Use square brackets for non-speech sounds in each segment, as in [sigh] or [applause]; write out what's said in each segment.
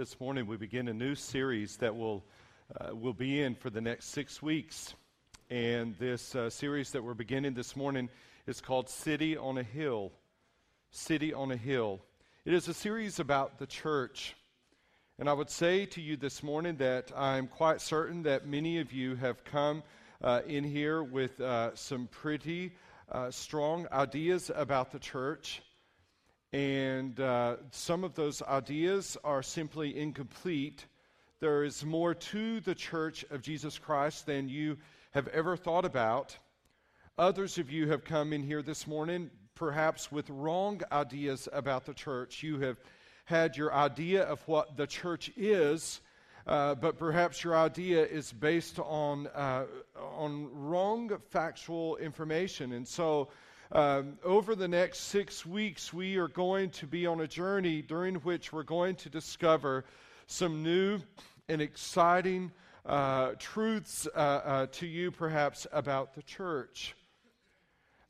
This morning we begin a new series that will uh, will be in for the next six weeks, and this uh, series that we're beginning this morning is called "City on a Hill." City on a Hill. It is a series about the church, and I would say to you this morning that I'm quite certain that many of you have come uh, in here with uh, some pretty uh, strong ideas about the church. And uh, some of those ideas are simply incomplete. There is more to the church of Jesus Christ than you have ever thought about. Others of you have come in here this morning, perhaps with wrong ideas about the church. You have had your idea of what the church is, uh, but perhaps your idea is based on, uh, on wrong factual information. And so, um, over the next six weeks, we are going to be on a journey during which we're going to discover some new and exciting uh, truths uh, uh, to you, perhaps, about the church.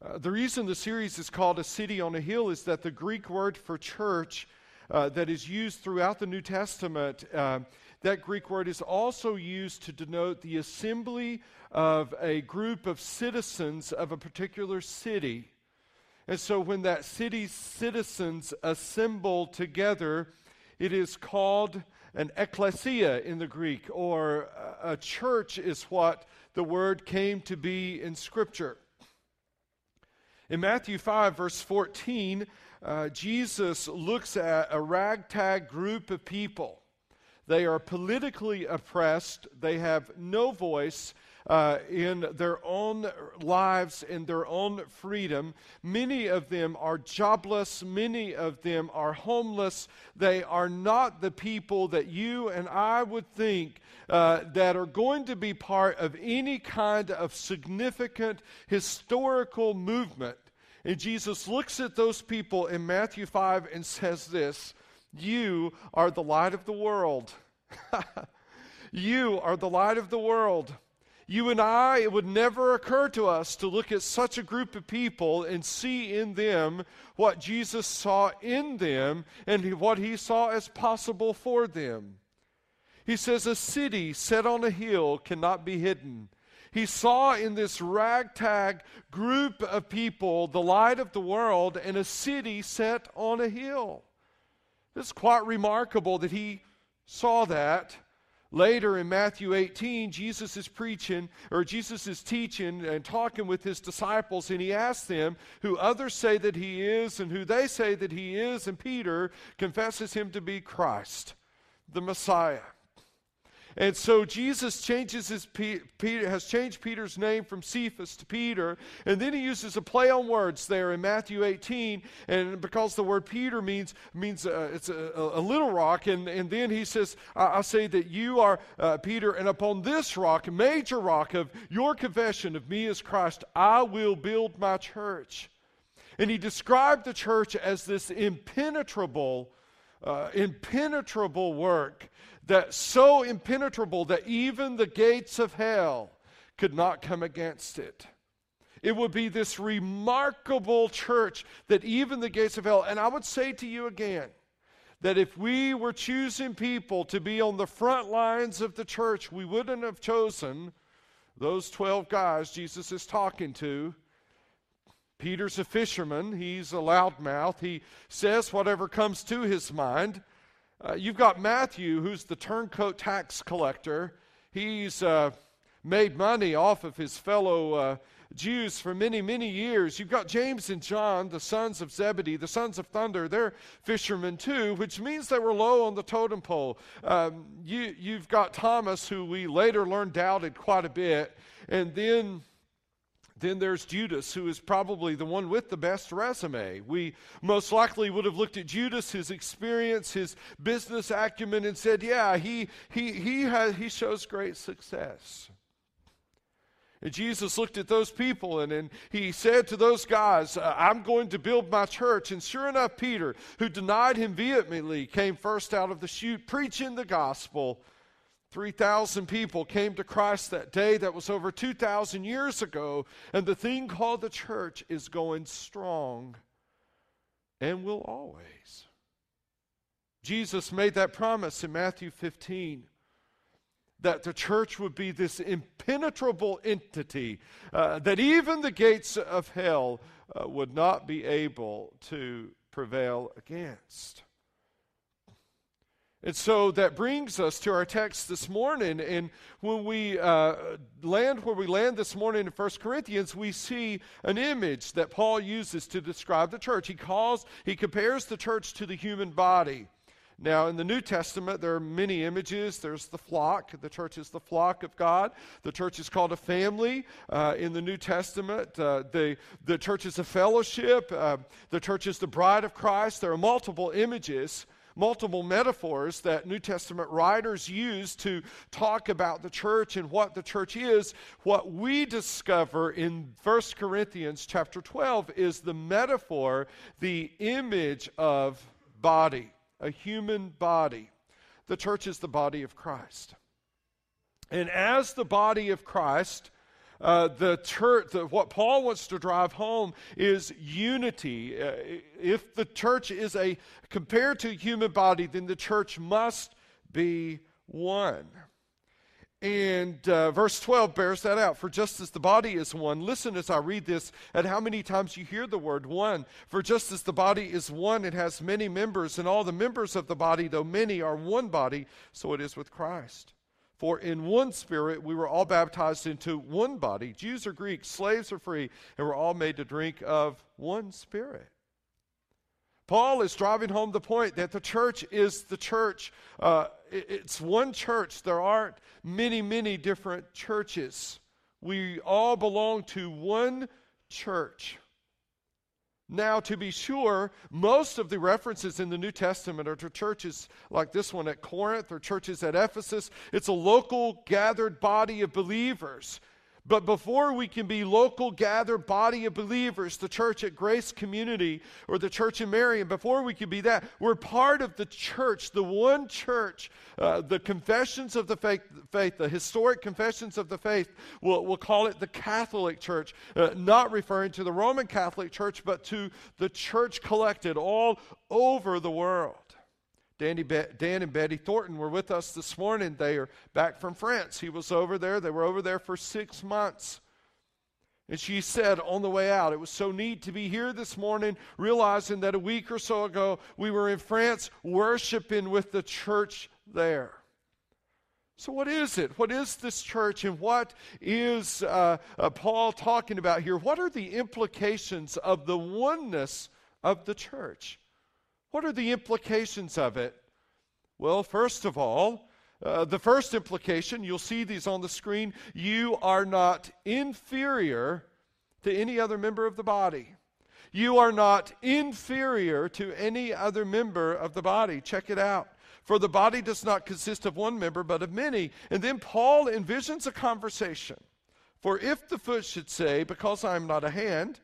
Uh, the reason the series is called A City on a Hill is that the Greek word for church uh, that is used throughout the New Testament, uh, that Greek word is also used to denote the assembly of a group of citizens of a particular city. And so when that city's citizens assemble together, it is called an ecclesia in the Greek, or a church is what the word came to be in Scripture. In Matthew 5, verse 14, uh, Jesus looks at a ragtag group of people. They are politically oppressed, they have no voice, uh, in their own lives, in their own freedom. Many of them are jobless, many of them are homeless. They are not the people that you and I would think uh, that are going to be part of any kind of significant historical movement. And Jesus looks at those people in Matthew 5 and says this You are the light of the world. [laughs] you are the light of the world. You and I, it would never occur to us to look at such a group of people and see in them what Jesus saw in them and what he saw as possible for them. He says, A city set on a hill cannot be hidden. He saw in this ragtag group of people the light of the world and a city set on a hill. It's quite remarkable that he saw that Later in Matthew 18, Jesus is preaching, or Jesus is teaching and talking with his disciples, and he asks them who others say that he is and who they say that he is, and Peter confesses him to be Christ, the Messiah. And so Jesus changes his Peter has changed Peter's name from Cephas to Peter, and then he uses a play on words there in Matthew 18, and because the word Peter means means uh, it's a, a, little rock, and, and then he says, I, I say that you are uh, Peter, and upon this rock, major rock of your confession of me as Christ, I will build my church. And he described the church as this impenetrable, uh, impenetrable work that so impenetrable that even the gates of hell could not come against it. It would be this remarkable church that even the gates of hell, and I would say to you again, that if we were choosing people to be on the front lines of the church, we wouldn't have chosen those 12 guys Jesus is talking to. Peter's a fisherman, he's a loudmouth, he says whatever comes to his mind. Uh, you've got Matthew, who's the turncoat tax collector. He's uh, made money off of his fellow uh, Jews for many, many years. You've got James and John, the sons of Zebedee, the sons of thunder. They're fishermen too, which means they were low on the totem pole. Um, you, you've got Thomas, who we later learned doubted quite a bit. And then then there's Judas, who is probably the one with the best resume. We most likely would have looked at Judas, his experience, his business acumen, and said, yeah, he, he, he, has, he shows great success. And Jesus looked at those people and, and he said to those guys, uh, I'm going to build my church. And sure enough, Peter, who denied him vehemently, came first out of the chute preaching the gospel 3,000 people came to Christ that day. That was over 2,000 years ago. And the thing called the church is going strong and will always. Jesus made that promise in Matthew 15 that the church would be this impenetrable entity, uh, that even the gates of hell uh, would not be able to prevail against. And so that brings us to our text this morning. And when we uh, land where we land this morning in 1 Corinthians, we see an image that Paul uses to describe the church. He calls, he compares the church to the human body. Now, in the New Testament, there are many images. There's the flock. The church is the flock of God. The church is called a family uh, in the New Testament. Uh, the, the church is a fellowship. Uh, the church is the bride of Christ. There are multiple images, multiple metaphors that New Testament writers use to talk about the church and what the church is. What we discover in 1 Corinthians chapter 12 is the metaphor, the image of body a human body. The church is the body of Christ. And as the body of Christ, uh, the church, the, what Paul wants to drive home is unity. Uh, if the church is a, compared to human body, then the church must be one. And uh, verse 12 bears that out. For just as the body is one, listen as I read this at how many times you hear the word one. For just as the body is one, it has many members, and all the members of the body, though many, are one body, so it is with Christ. For in one spirit we were all baptized into one body, Jews or Greeks, slaves or free, and we're all made to drink of one spirit. Paul is driving home the point that the church is the church. Uh, it's one church. There aren't many, many different churches. We all belong to one church. Now, to be sure, most of the references in the New Testament are to churches like this one at Corinth or churches at Ephesus. It's a local gathered body of believers but before we can be local gathered body of believers, the church at Grace Community or the church in Marion, before we can be that, we're part of the church, the one church, uh, the confessions of the faith, faith, the historic confessions of the faith. We'll, we'll call it the Catholic Church, uh, not referring to the Roman Catholic Church, but to the church collected all over the world. Danny, Dan and Betty Thornton were with us this morning. They are back from France. He was over there. They were over there for six months. And she said on the way out, it was so neat to be here this morning, realizing that a week or so ago we were in France worshiping with the church there. So, what is it? What is this church, and what is uh, uh, Paul talking about here? What are the implications of the oneness of the church? What are the implications of it? Well, first of all, uh, the first implication, you'll see these on the screen, you are not inferior to any other member of the body. You are not inferior to any other member of the body. Check it out. For the body does not consist of one member, but of many. And then Paul envisions a conversation. For if the foot should say, Because I am not a hand,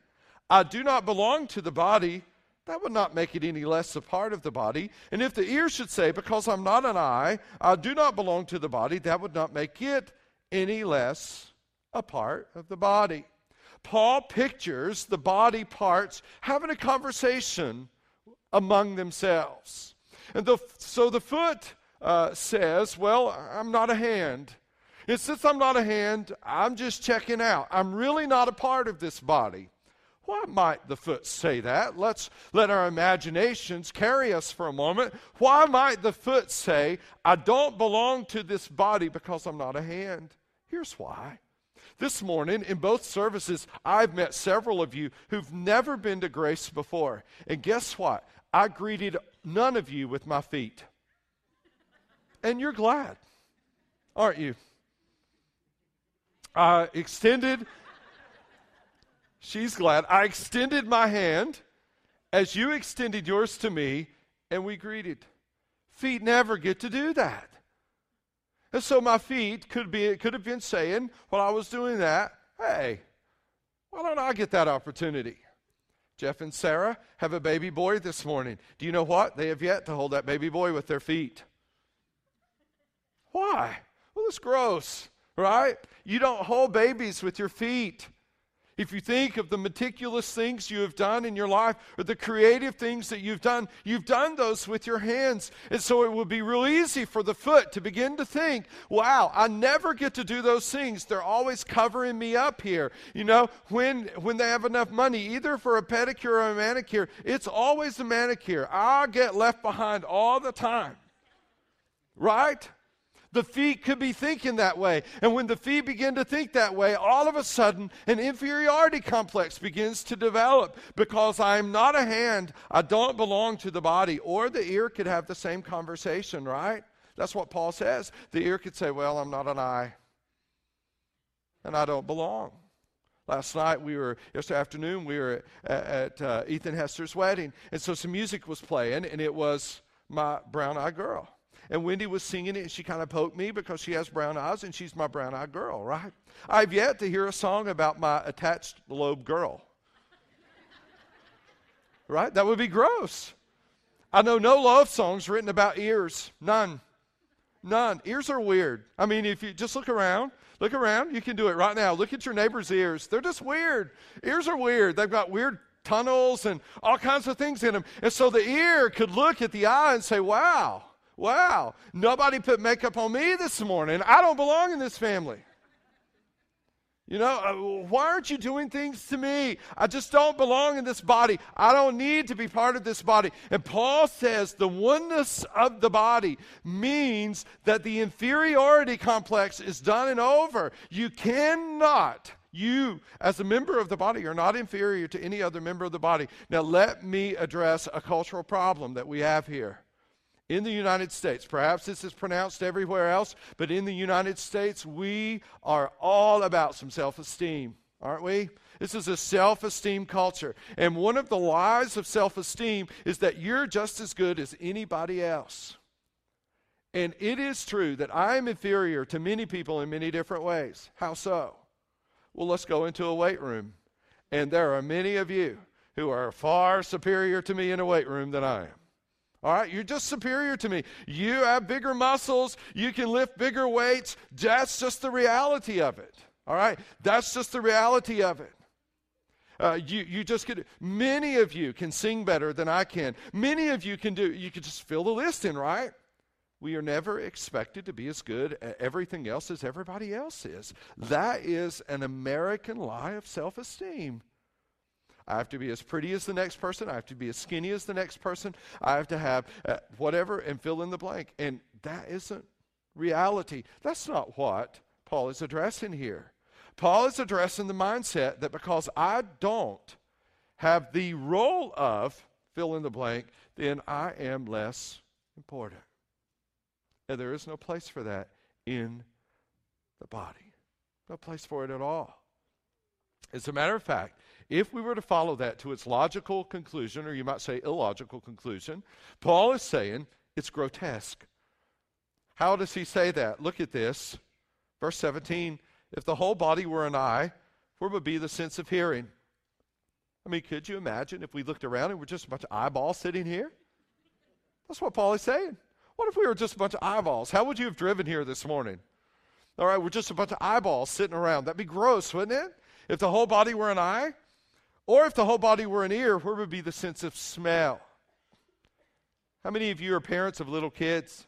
I do not belong to the body, that would not make it any less a part of the body. And if the ear should say, Because I'm not an eye, I do not belong to the body, that would not make it any less a part of the body. Paul pictures the body parts having a conversation among themselves. And the, so the foot uh, says, Well, I'm not a hand. And since I'm not a hand, I'm just checking out. I'm really not a part of this body. Why might the foot say that? Let's let our imaginations carry us for a moment. Why might the foot say, I don't belong to this body because I'm not a hand? Here's why. This morning, in both services, I've met several of you who've never been to Grace before. And guess what? I greeted none of you with my feet. And you're glad, aren't you? I extended She's glad. I extended my hand as you extended yours to me, and we greeted. Feet never get to do that. And so my feet could be could have been saying while I was doing that, hey, why don't I get that opportunity? Jeff and Sarah have a baby boy this morning. Do you know what? They have yet to hold that baby boy with their feet. Why? Well, it's gross, right? You don't hold babies with your feet. If you think of the meticulous things you have done in your life or the creative things that you've done, you've done those with your hands. And so it would be real easy for the foot to begin to think, wow, I never get to do those things. They're always covering me up here. You know, when, when they have enough money, either for a pedicure or a manicure, it's always a manicure. I get left behind all the time. Right? The feet could be thinking that way. And when the feet begin to think that way, all of a sudden an inferiority complex begins to develop because I'm not a hand, I don't belong to the body. Or the ear could have the same conversation, right? That's what Paul says. The ear could say, Well, I'm not an eye, and I don't belong. Last night, we were, yesterday afternoon, we were at, at uh, Ethan Hester's wedding, and so some music was playing, and it was my brown eyed girl. And Wendy was singing it, and she kind of poked me because she has brown eyes, and she's my brown eyed girl, right? I've yet to hear a song about my attached lobe girl. [laughs] right? That would be gross. I know no love songs written about ears. None. None. Ears are weird. I mean, if you just look around, look around, you can do it right now. Look at your neighbor's ears. They're just weird. Ears are weird. They've got weird tunnels and all kinds of things in them. And so the ear could look at the eye and say, wow, Wow, nobody put makeup on me this morning. I don't belong in this family. You know, uh, why aren't you doing things to me? I just don't belong in this body. I don't need to be part of this body. And Paul says the oneness of the body means that the inferiority complex is done and over. You cannot, you as a member of the body are not inferior to any other member of the body. Now, let me address a cultural problem that we have here in the United States. Perhaps this is pronounced everywhere else, but in the United States, we are all about some self esteem, aren't we? This is a self esteem culture. And one of the lies of self esteem is that you're just as good as anybody else. And it is true that I am inferior to many people in many different ways. How so? Well, let's go into a weight room. And there are many of you who are far superior to me in a weight room than I am. All right, you're just superior to me. You have bigger muscles, you can lift bigger weights. That's just the reality of it. All right, that's just the reality of it. Uh, you, you just could, many of you can sing better than I can. Many of you can do, you could just fill the list in, right? We are never expected to be as good at everything else as everybody else is. That is an American lie of self esteem. I have to be as pretty as the next person. I have to be as skinny as the next person. I have to have uh, whatever and fill in the blank. And that isn't reality. That's not what Paul is addressing here. Paul is addressing the mindset that because I don't have the role of fill in the blank, then I am less important. And there is no place for that in the body. No place for it at all. As a matter of fact, if we were to follow that to its logical conclusion, or you might say illogical conclusion, Paul is saying it's grotesque. How does he say that? Look at this. Verse 17 If the whole body were an eye, where would be the sense of hearing? I mean, could you imagine if we looked around and we're just a bunch of eyeballs sitting here? That's what Paul is saying. What if we were just a bunch of eyeballs? How would you have driven here this morning? All right, we're just a bunch of eyeballs sitting around. That'd be gross, wouldn't it? If the whole body were an eye, or if the whole body were an ear, where would be the sense of smell? How many of you are parents of little kids?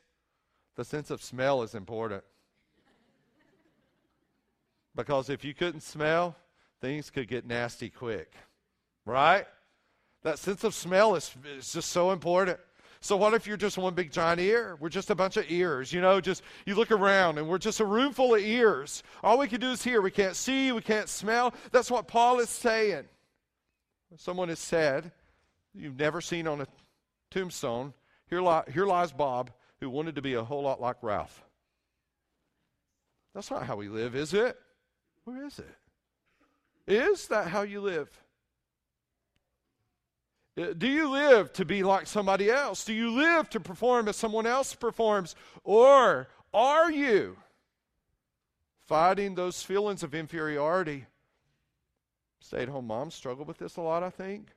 The sense of smell is important. Because if you couldn't smell, things could get nasty quick. Right? That sense of smell is, is just so important. So what if you're just one big giant ear? We're just a bunch of ears, you know, just you look around and we're just a room full of ears. All we can do is hear. We can't see, we can't smell. That's what Paul is saying. Someone has said, you've never seen on a tombstone, here, li- here lies Bob, who wanted to be a whole lot like Ralph. That's not how we live, is it? Where is it? Is that how you live? Uh, do you live to be like somebody else? Do you live to perform as someone else performs? Or are you fighting those feelings of inferiority? Stay at home moms struggle with this a lot, I think.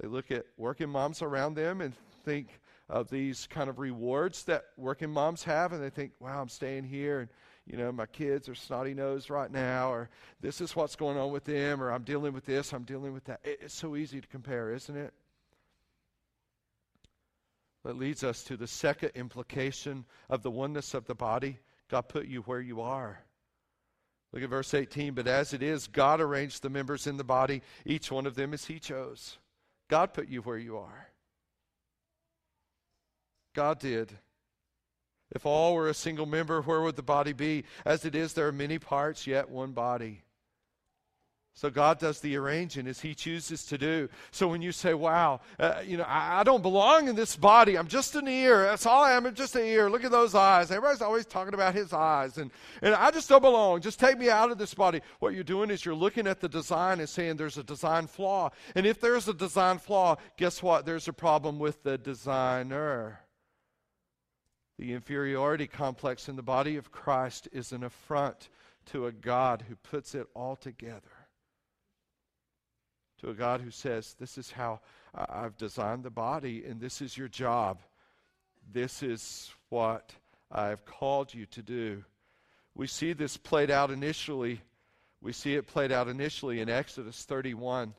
They look at working moms around them and think of these kind of rewards that working moms have, and they think, wow, I'm staying here. And, you know, my kids are snotty nosed right now, or this is what's going on with them, or I'm dealing with this, I'm dealing with that. It's so easy to compare, isn't it? That leads us to the second implication of the oneness of the body. God put you where you are. Look at verse 18. But as it is, God arranged the members in the body, each one of them as He chose. God put you where you are. God did. If all were a single member, where would the body be? As it is, there are many parts, yet one body. So God does the arranging as He chooses to do. So when you say, wow, uh, you know, I, I, don't belong in this body, I'm just an ear. That's all I am, I'm just an ear. Look at those eyes. Everybody's always talking about his eyes. And, and I just don't belong. Just take me out of this body. What you're doing is you're looking at the design and saying there's a design flaw. And if there's a design flaw, guess what? There's a problem with the designer. The inferiority complex in the body of Christ is an affront to a God who puts it all together to a God who says, This is how I've designed the body, and this is your job. This is what I've called you to do. We see this played out initially. We see it played out initially in Exodus 31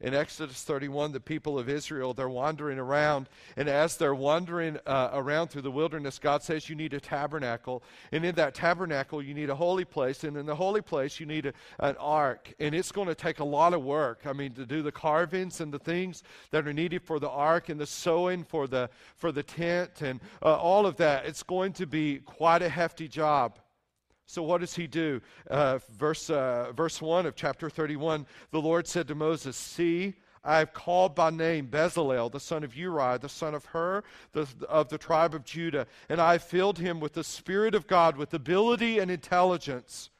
in Exodus 31, the people of Israel, they're wandering around. And as they're wandering uh, around through the wilderness, God says you need a tabernacle. And in that tabernacle, you need a holy place. And in the holy place, you need a, an ark. And it's going to take a lot of work. I mean, to do the carvings and the things that are needed for the ark and the sewing for the, for the tent and uh, all of that. It's going to be quite a hefty job. So, what does he do? Uh, verse, uh, verse 1 of chapter 31 the Lord said to Moses, See, I have called by name Bezalel, the son of Uri, the son of Hur, the, of the tribe of Judah, and I have filled him with the Spirit of God, with ability and intelligence,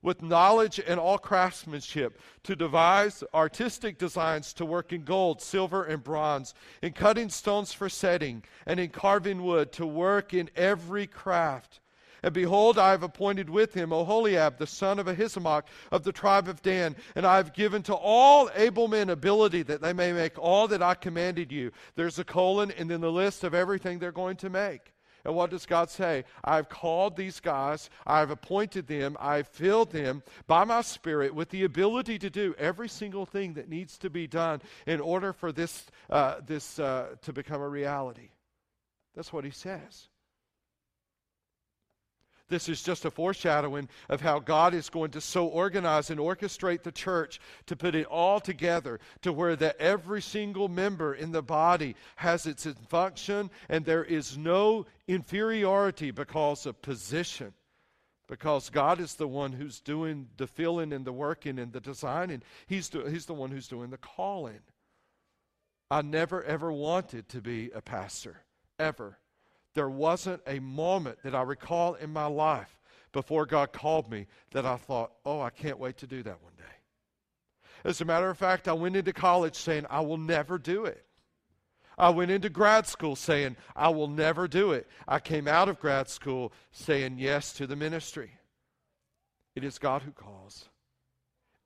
with knowledge and all craftsmanship, to devise artistic designs to work in gold, silver, and bronze, in cutting stones for setting, and in carving wood, to work in every craft. And behold, I have appointed with him Oholiab, the son of Ahisamach of the tribe of Dan, and I have given to all able men ability that they may make all that I commanded you. There's a colon and then the list of everything they're going to make. And what does God say? I've called these guys, I've appointed them, I've filled them by my Spirit with the ability to do every single thing that needs to be done in order for this, uh, this uh, to become a reality. That's what he says. This is just a foreshadowing of how God is going to so organize and orchestrate the church to put it all together to where that every single member in the body has its function and there is no inferiority because of position. Because God is the one who's doing the filling and the working and the designing. He's, do, he's the one who's doing the calling. I never, ever wanted to be a pastor, ever there wasn't a moment that I recall in my life before God called me that I thought, oh, I can't wait to do that one day. As a matter of fact, I went into college saying, I will never do it. I went into grad school saying, I will never do it. I came out of grad school saying yes to the ministry. It is God who calls.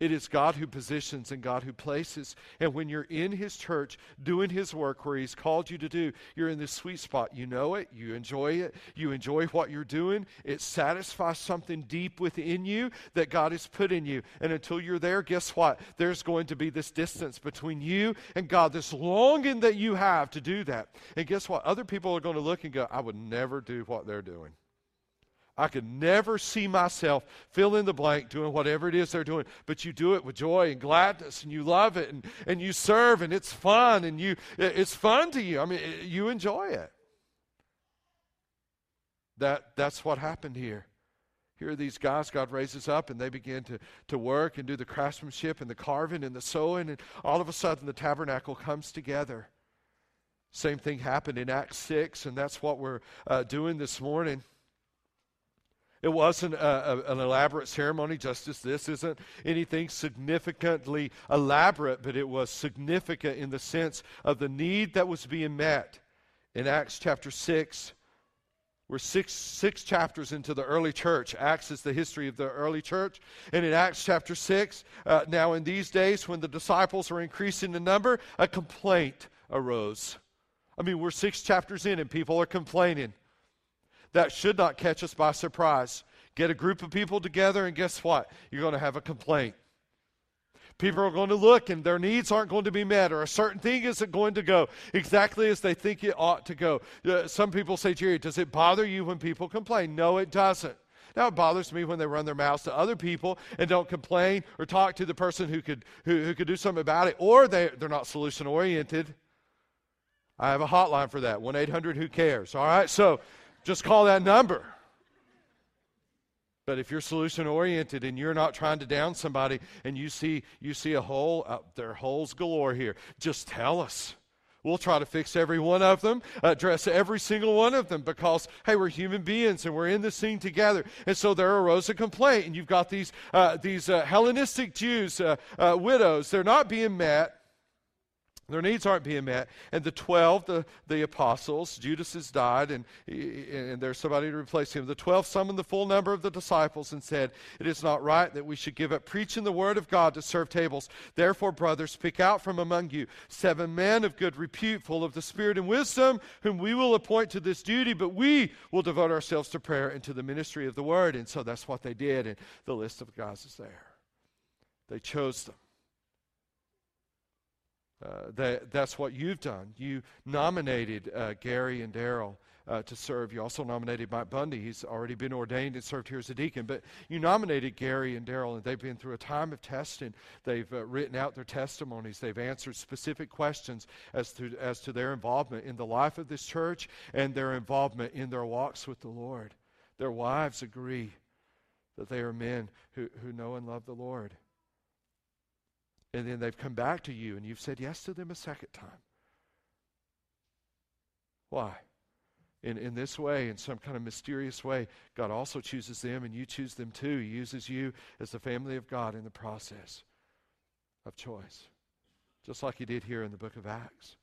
It is God who positions and God who places. And when you're in His church doing His work where He's called you to do, you're in this sweet spot. You know it, you enjoy it, you enjoy what you're doing. It satisfies something deep within you that God has put in you. And until you're there, guess what? There's going to be this distance between you and God, this longing that you have to do that. And guess what? Other people are going to look and go, I would never do what they're doing. I could never see myself fill in the blank doing whatever it is they're doing, but you do it with joy and gladness and you love it and, and you serve and it's fun and you it's fun to you. I mean, you enjoy it. That that's what happened here. Here are these guys God raises up and they begin to, to work and do the craftsmanship and the carving and the sewing, and all of a sudden the tabernacle comes together. Same thing happened in Acts 6, and that's what we're uh, doing this morning. It wasn't a, a, an elaborate ceremony, just as this isn't anything significantly elaborate, but it was significant in the sense of the need that was being met. In Acts chapter 6, we're six, six chapters into the early church. Acts is the history of the early church. And in Acts chapter 6, uh, now in these days when the disciples were increasing in number, a complaint arose. I mean, we're six chapters in and people are complaining that should not catch us by surprise. Get a group of people together, and guess what? You're going to have a complaint. People are going to look and their needs aren't going to be met, or a certain thing isn't going to go exactly as they think it ought to go. Uh, some people say, Jerry, does it bother you when people complain? No, it doesn't. Now, it bothers me when they run their mouths to other people and don't complain or talk to the person who could, who, who could do something about it, or they, they're not solution oriented. I have a hotline for that 1 800 Who Cares. All right? So just call that number. But if you're solution oriented and you're not trying to down somebody and you see you see a hole, uh, there are holes galore here. Just tell us. We'll try to fix every one of them, address every single one of them because, hey, we're human beings and we're in this thing together. And so there arose a complaint, and you've got these, uh, these uh, Hellenistic Jews, uh, uh widows, they're not being met. Their needs aren't being met. And the 12, the, the apostles, Judas has died, and, and there's somebody to replace him. The 12 summoned the full number of the disciples and said, It is not right that we should give up preaching the word of God to serve tables. Therefore, brothers, pick out from among you seven men of good repute, full of the Spirit and wisdom, whom we will appoint to this duty, but we will devote ourselves to prayer and to the ministry of the word. And so that's what they did, and the list of guys is there. They chose them. Uh, that, that's what you've done. You nominated uh, Gary and Daryl uh, to serve. You also nominated Mike Bundy. He's already been ordained and served here as a deacon. But you nominated Gary and Daryl, and they've been through a time of testing. They've uh, written out their testimonies. They've answered specific questions as to, as to their involvement in the life of this church and their involvement in their walks with the Lord. Their wives agree that they are men who, who know and love the Lord and then they've come back to you and you've said yes to them a second time. Why? In, in this way, in some kind of mysterious way, God also chooses them and you choose them too. He uses you as the family of God in the process of choice, just like He did here in the book of Acts.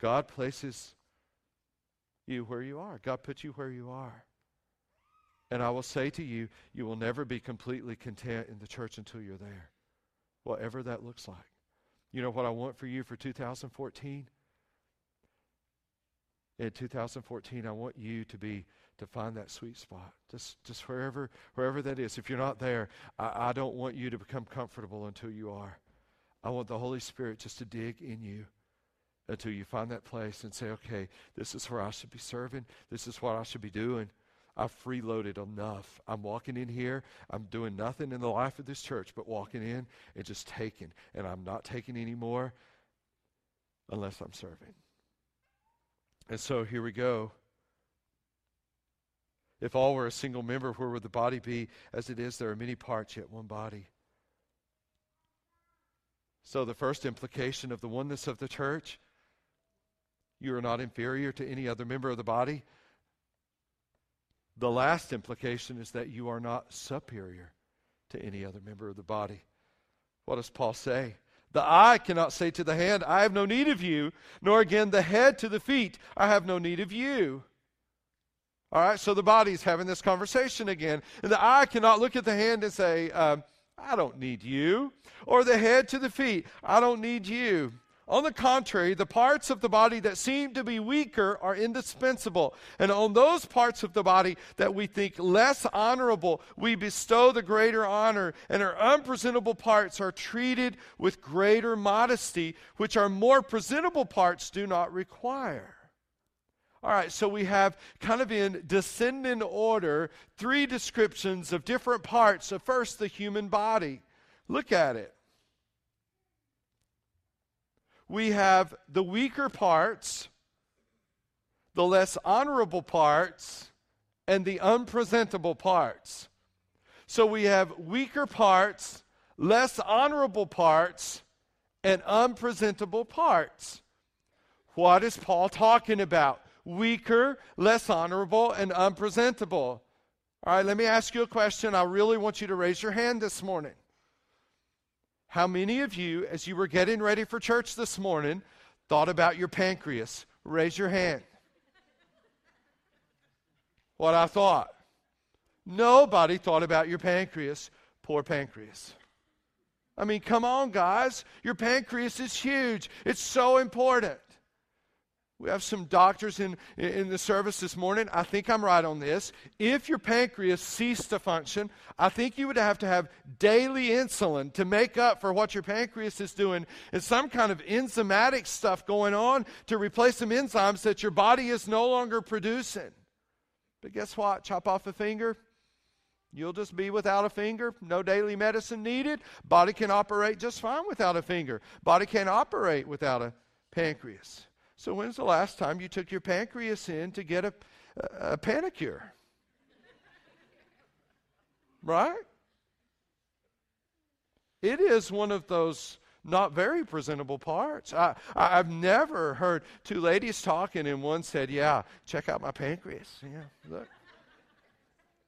God places you where you are, God puts you where you are. And I will say to you, you will never be completely content in the church until you're there, whatever that looks like. You know what I want for you for 2014? In 2014, I want you to be to find that sweet spot. Just just wherever wherever that is. If you're not there, I, I don't want you to become comfortable until you are. I want the Holy Spirit just to dig in you until you find that place and say, okay, this is where I should be serving. This is what I should be doing. I've freeloaded enough. I'm walking in here. I'm doing nothing in the life of this church but walking in and just taking. And I'm not taking anymore unless I'm serving. And so here we go. If all were a single member, where would the body be? As it is, there are many parts, yet one body. So, the first implication of the oneness of the church you are not inferior to any other member of the body. The last implication is that you are not superior to any other member of the body. What does Paul say? The eye cannot say to the hand, I have no need of you, nor again the head to the feet, I have no need of you. All right, so the body's having this conversation again. And the eye cannot look at the hand and say, um, I don't need you. Or the head to the feet, I don't need you. On the contrary, the parts of the body that seem to be weaker are indispensable. And on those parts of the body that we think less honorable, we bestow the greater honor, and our unpresentable parts are treated with greater modesty, which our more presentable parts do not require. All right, so we have kind of in descending order three descriptions of different parts of first the human body. Look at it we have the weaker parts, the less honorable parts, and the unpresentable parts. So we have weaker parts, less honorable parts, and unpresentable parts. What is Paul talking about? Weaker, less honorable, and unpresentable. All right, let me ask you a question. I really want you to raise your hand this morning. How many of you, as you were getting ready for church this morning, thought about your pancreas? Raise your hand. What I thought. Nobody thought about your pancreas. Poor pancreas. I mean, come on, guys. Your pancreas is huge, it's so important. We have some doctors in, in the service this morning. I think I'm right on this. If your pancreas ceased to function, I think you would have to have daily insulin to make up for what your pancreas is doing and some kind of enzymatic stuff going on to replace some enzymes that your body is no longer producing. But guess what? Chop off a finger, You'll just be without a finger, no daily medicine needed. Body can operate just fine without a finger. Body can operate without a pancreas. So, when's the last time you took your pancreas in to get a, a, a panicure? right? It is one of those not very presentable parts. I, I, have never heard two ladies talking and one said, Yeah, check out my pancreas. Yeah, look.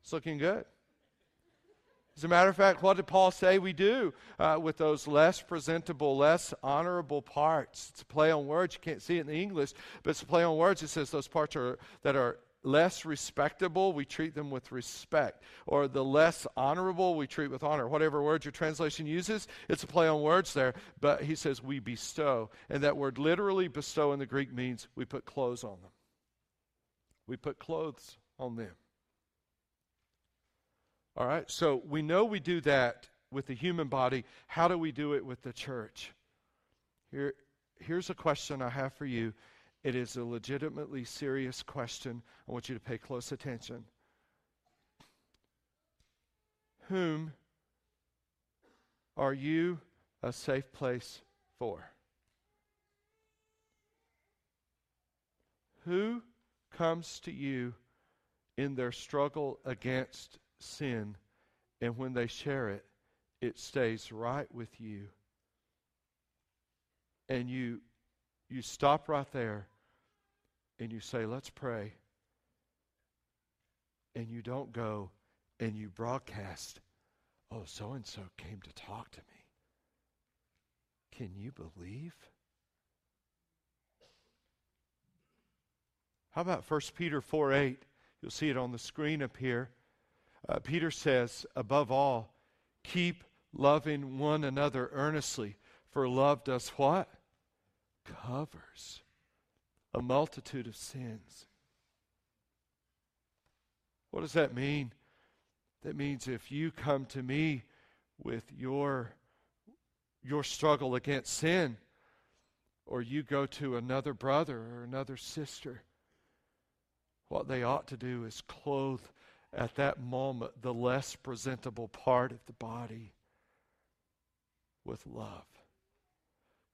It's looking good. As a matter of fact, what did Paul say we do uh, with those less presentable, less honorable parts? It's a play on words. You can't see it in the English, but it's a play on words. It says those parts are, that are less respectable, we treat them with respect. Or the less honorable, we treat with honor. Whatever word your translation uses, it's a play on words there. But he says we bestow. And that word literally bestow in the Greek means we put clothes on them. We put clothes on them. All right, so we know we do that with the human body. How do we do it with the church? Here, here's a question I have for you. It is a legitimately serious question. I want you to pay close attention. Whom are you a safe place for? Who comes to you in their struggle against sin, and when they share it, it stays right with you. And you you stop right there and you say, "Let's pray." And you don't go and you broadcast, "Oh, so and so came to talk to me." Can you believe? How about 1 Peter 4 8? You'll see it on the screen up here. Uh, Peter says, above all, keep loving one another earnestly, for love does what? Covers a multitude of sins. What does that mean? That means if you come to me with your, your struggle against sin, or you go to another brother or another sister, what they ought to do is clothe at that moment the less presentable part of the body with love.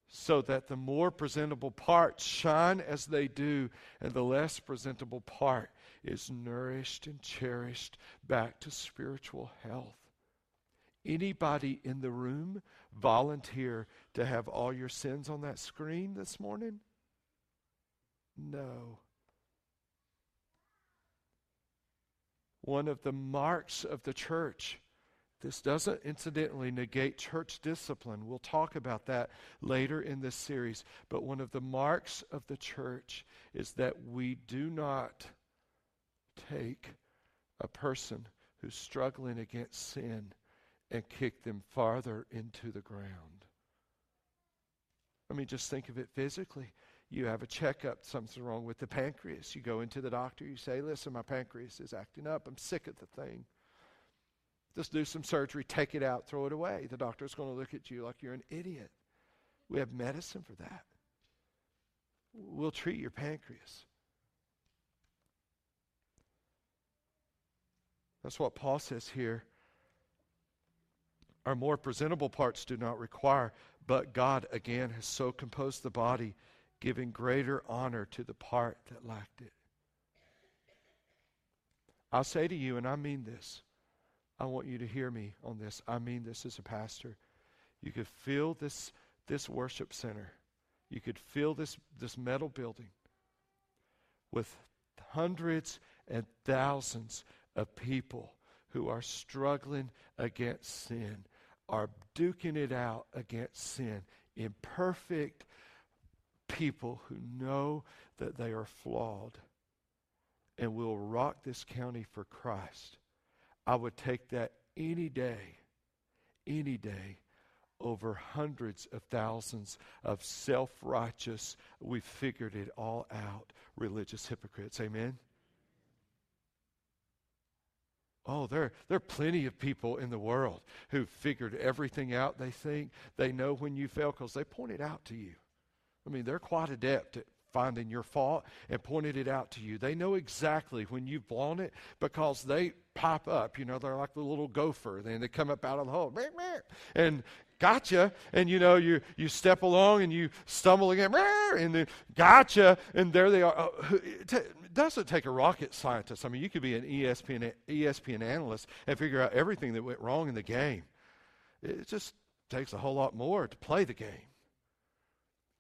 So that the more presentable parts shine as they do, and the less presentable part is nourished and cherished back to spiritual health. Anybody in the room volunteer to have all your sins on that screen this morning? No. One of the marks of the church. This doesn't incidentally negate church discipline. We'll talk about that later in this series. But one of the marks of the church is that we do not take a person who's struggling against sin and kick them farther into the ground. I mean, just think of it physically you have a checkup, something's wrong with the pancreas. You go into the doctor, you say, Listen, my pancreas is acting up. I'm sick of the thing. Just do some surgery, take it out, throw it away. The doctor's going to look at you like you're an idiot. We have medicine for that. We'll treat your pancreas. That's what Paul says here. Our more presentable parts do not require, but God, again, has so composed the body giving greater honor to the part that lacked it. I'll say to you, and I mean this, I want you to hear me on this. I mean this as a pastor. You could feel this, this worship center, you could feel this, this metal building with hundreds and thousands of people who are struggling against sin, are duking it out against sin, imperfect people who know that they are flawed and will rock this county for Christ, I would take that any day, any day over hundreds of thousands of self righteous, we figured it all out religious hypocrites. Amen? Oh, there, there are plenty of people in the world who figured everything out, they think. They know when you fail because they point it out to you. I mean, they're quite adept at finding your fault and pointed it out to you. They know exactly when you've blown it because they pop up. You know, they're like the little gopher. Then they come up out of the hole. And gotcha. And you know, you, you step along and you stumble again. And then gotcha. And there they are. Oh, it doesn't take a rocket scientist. I mean, you could be an ESPN, ESPN analyst and figure out everything that went wrong in the game. It just takes a whole lot more to play the game.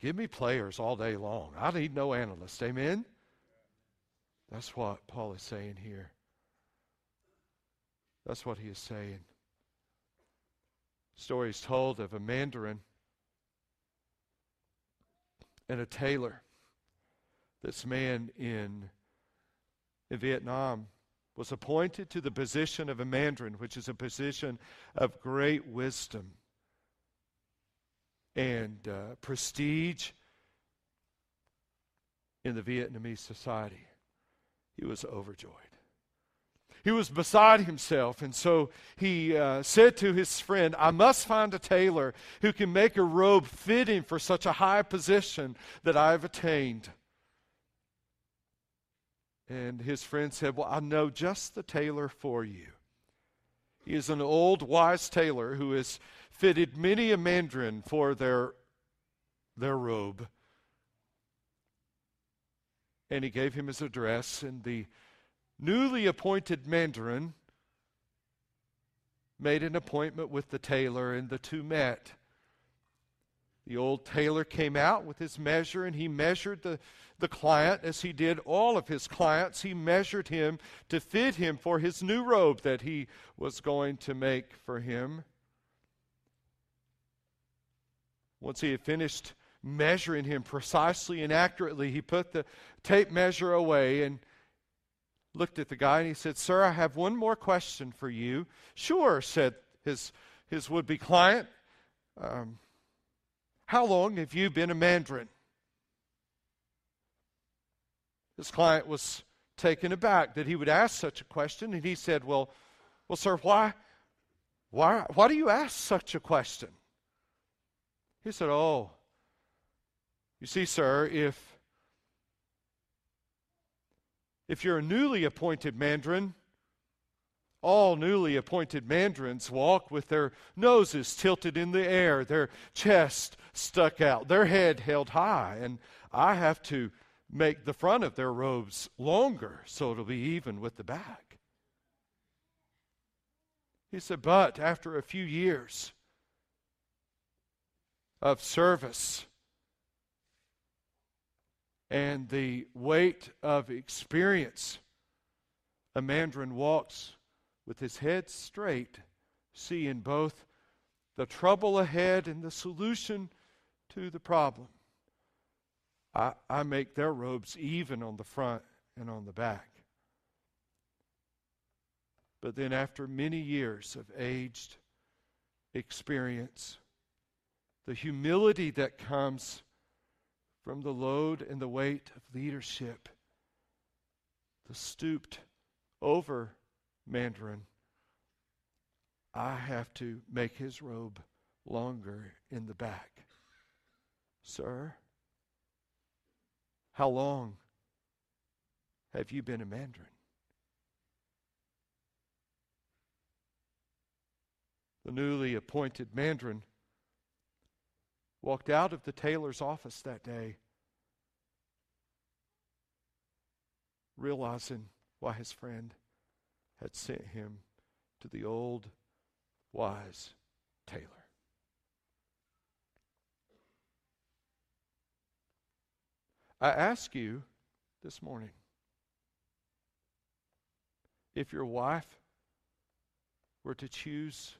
Give me players all day long. I need no analysts. Amen? That's what Paul is saying here. That's what he is saying. Stories told of a mandarin and a tailor. This man in, in Vietnam was appointed to the position of a mandarin, which is a position of great wisdom and uh, prestige in the Vietnamese society. He was overjoyed. He was beside himself, and so he uh, said to his friend, I must find a tailor who can make a robe fitting for such a high position that I have attained. And his friend said, Well, I know just the tailor for you. He is an old, wise tailor who has fitted many a mandarin for their, their robe. And he gave him his address, and the newly appointed mandarin made an appointment with the tailor, and the two met. The old tailor came out with his measure and he measured the, the client as he did all of his clients. He measured him to fit him for his new robe that he was going to make for him. Once he had finished measuring him precisely and accurately, he put the tape measure away and looked at the guy and he said, Sir, I have one more question for you. Sure, said his, his would be client. Um, how long have you been a mandarin? His client was taken aback that he would ask such a question, and he said, Well, well, sir, why, why, why do you ask such a question? He said, Oh, you see, sir, if if you're a newly appointed mandarin, all newly appointed mandarins walk with their noses tilted in the air, their chest stuck out, their head held high, and I have to make the front of their robes longer so it'll be even with the back. He said, but after a few years, of service and the weight of experience, a mandarin walks with his head straight, seeing both the trouble ahead and the solution to the problem. I, I make their robes even on the front and on the back. But then, after many years of aged experience, the humility that comes from the load and the weight of leadership, the stooped over mandarin, I have to make his robe longer in the back. Sir, how long have you been a mandarin? The newly appointed mandarin walked out of the tailor's office that day realizing why his friend had sent him to the old wise tailor. I ask you this morning if your wife were to choose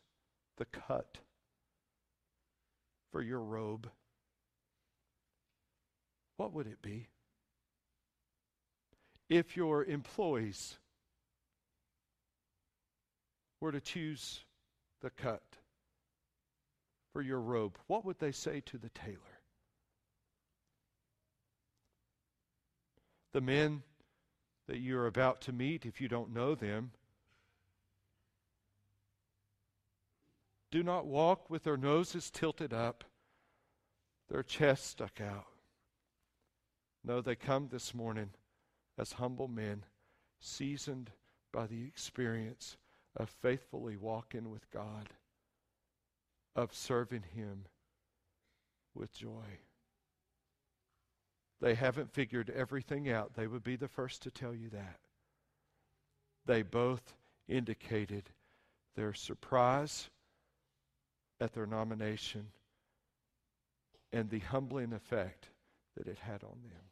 the cut for your robe, what would it be? If your employees were to choose the cut for your robe, what would they say to the tailor? The men that you're about to meet, if you don't know them, do not walk with their noses tilted up, their chests stuck out. No, they come this morning as humble men, seasoned by the experience of faithfully walking with God, of serving Him with joy. They haven't figured everything out. They would be the first to tell you that. They both indicated their surprise at their nomination and the humbling effect that it had on them.